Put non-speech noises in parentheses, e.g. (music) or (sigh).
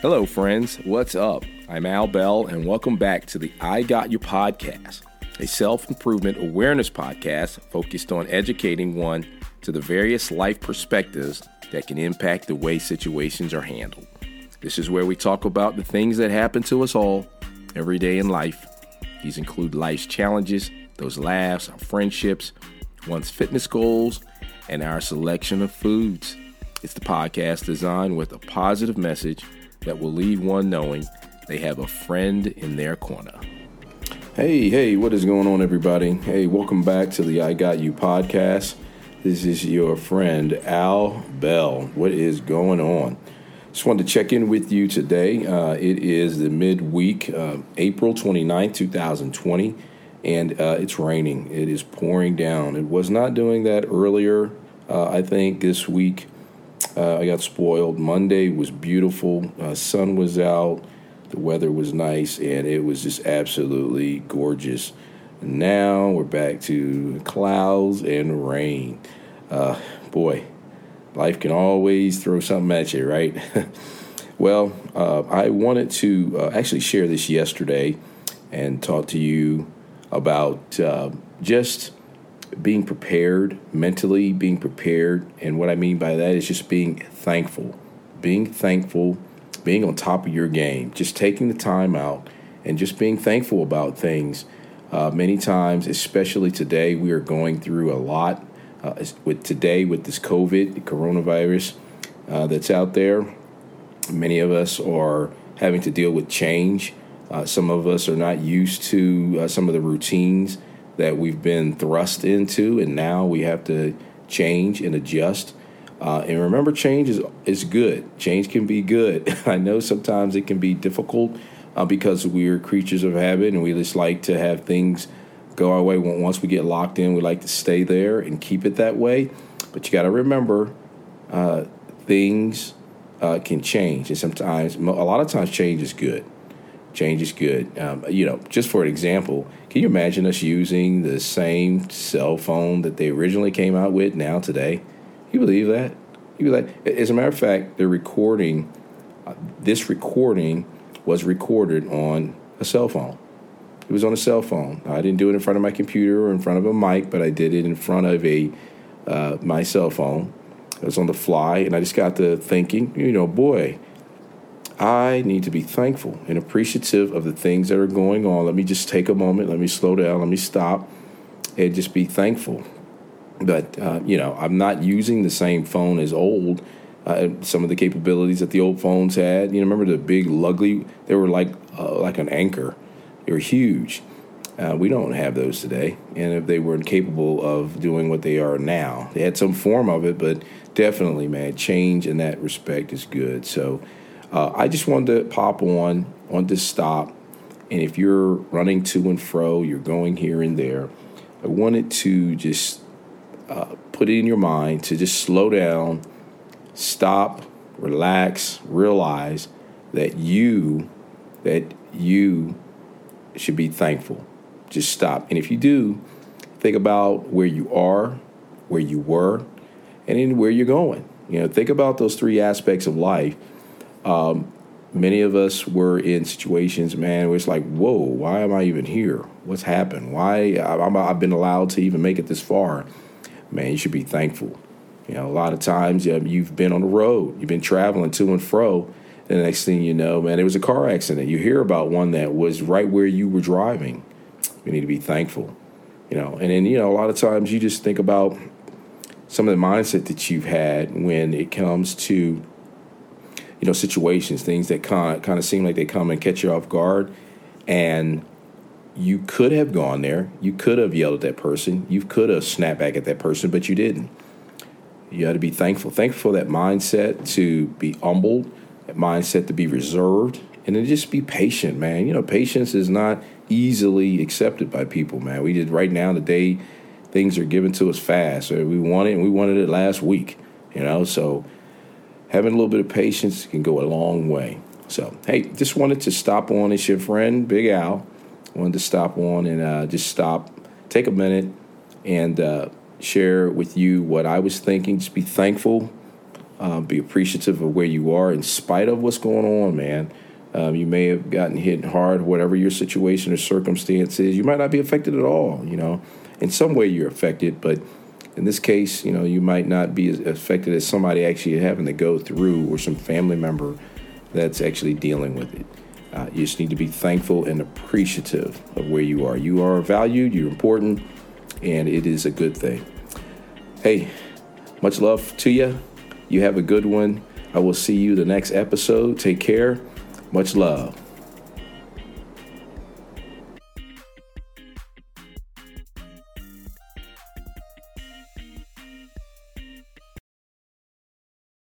Hello, friends. What's up? I'm Al Bell, and welcome back to the I Got You podcast, a self improvement awareness podcast focused on educating one to the various life perspectives that can impact the way situations are handled. This is where we talk about the things that happen to us all every day in life. These include life's challenges, those laughs, our friendships, one's fitness goals, and our selection of foods. It's the podcast designed with a positive message that will leave one knowing they have a friend in their corner. Hey, hey, what is going on, everybody? Hey, welcome back to the I Got You podcast. This is your friend Al Bell. What is going on? Just wanted to check in with you today. Uh, it is the midweek, uh, April 29th, 2020, and uh, it's raining. It is pouring down. It was not doing that earlier, uh, I think, this week. Uh, I got spoiled. Monday was beautiful. Uh, sun was out. The weather was nice, and it was just absolutely gorgeous. Now we're back to clouds and rain. Uh, boy, life can always throw something at you, right? (laughs) well, uh, I wanted to uh, actually share this yesterday and talk to you about uh, just being prepared mentally, being prepared. And what I mean by that is just being thankful, being thankful, being on top of your game, just taking the time out and just being thankful about things. Uh, many times, especially today, we are going through a lot. Uh, with today, with this COVID, coronavirus uh, that's out there, many of us are having to deal with change. Uh, some of us are not used to uh, some of the routines that we've been thrust into, and now we have to change and adjust. Uh, and remember, change is is good. Change can be good. (laughs) I know sometimes it can be difficult uh, because we're creatures of habit, and we just like to have things go our way. Once we get locked in, we like to stay there and keep it that way. But you got to remember, uh, things uh, can change, and sometimes, a lot of times, change is good. Change is good. Um, you know, just for an example, can you imagine us using the same cell phone that they originally came out with now today? You believe that? You believe that? As a matter of fact, they're recording. Uh, this recording was recorded on a cell phone. It was on a cell phone. I didn't do it in front of my computer or in front of a mic, but I did it in front of a uh, my cell phone. It was on the fly, and I just got to thinking, you know, boy, I need to be thankful and appreciative of the things that are going on. Let me just take a moment, let me slow down, let me stop, and just be thankful. But, uh, you know, I'm not using the same phone as old. Uh, some of the capabilities that the old phones had. You know, remember the big lugly? They were like uh, like an anchor. They were huge. Uh, we don't have those today, and if they were incapable of doing what they are now, they had some form of it, but definitely, man, change in that respect is good. So uh, I just wanted to pop on, on this stop. And if you're running to and fro, you're going here and there, I wanted to just uh, put it in your mind to just slow down, stop, relax, realize that you, that you should be thankful. Just stop. And if you do, think about where you are, where you were, and then where you're going. You know, think about those three aspects of life um, many of us were in situations, man, where it's like, whoa, why am I even here? What's happened? Why i have been allowed to even make it this far? Man, you should be thankful. You know, a lot of times you've been on the road, you've been traveling to and fro. And the next thing you know, man, there was a car accident. You hear about one that was right where you were driving. You need to be thankful. You know, and then, you know, a lot of times you just think about some of the mindset that you've had when it comes to you know situations, things that kind of, kind of seem like they come and catch you off guard, and you could have gone there, you could have yelled at that person, you could have snapped back at that person, but you didn't. You got to be thankful, thankful for that mindset to be humbled, that mindset to be reserved, and then just be patient, man. You know, patience is not easily accepted by people, man. We did right now today, things are given to us fast. We want it, and we wanted it last week. You know, so having a little bit of patience can go a long way. So, hey, just wanted to stop on. It's your friend, Big Al. Wanted to stop on and uh, just stop, take a minute, and uh, share with you what I was thinking. Just be thankful Um, be appreciative of where you are in spite of what's going on, man. Um, you may have gotten hit hard, whatever your situation or circumstance is. You might not be affected at all, you know. In some way, you're affected, but in this case, you know, you might not be as affected as somebody actually having to go through or some family member that's actually dealing with it. Uh, you just need to be thankful and appreciative of where you are. You are valued, you're important, and it is a good thing. Hey, much love to you. You have a good one. I will see you the next episode. Take care. Much love.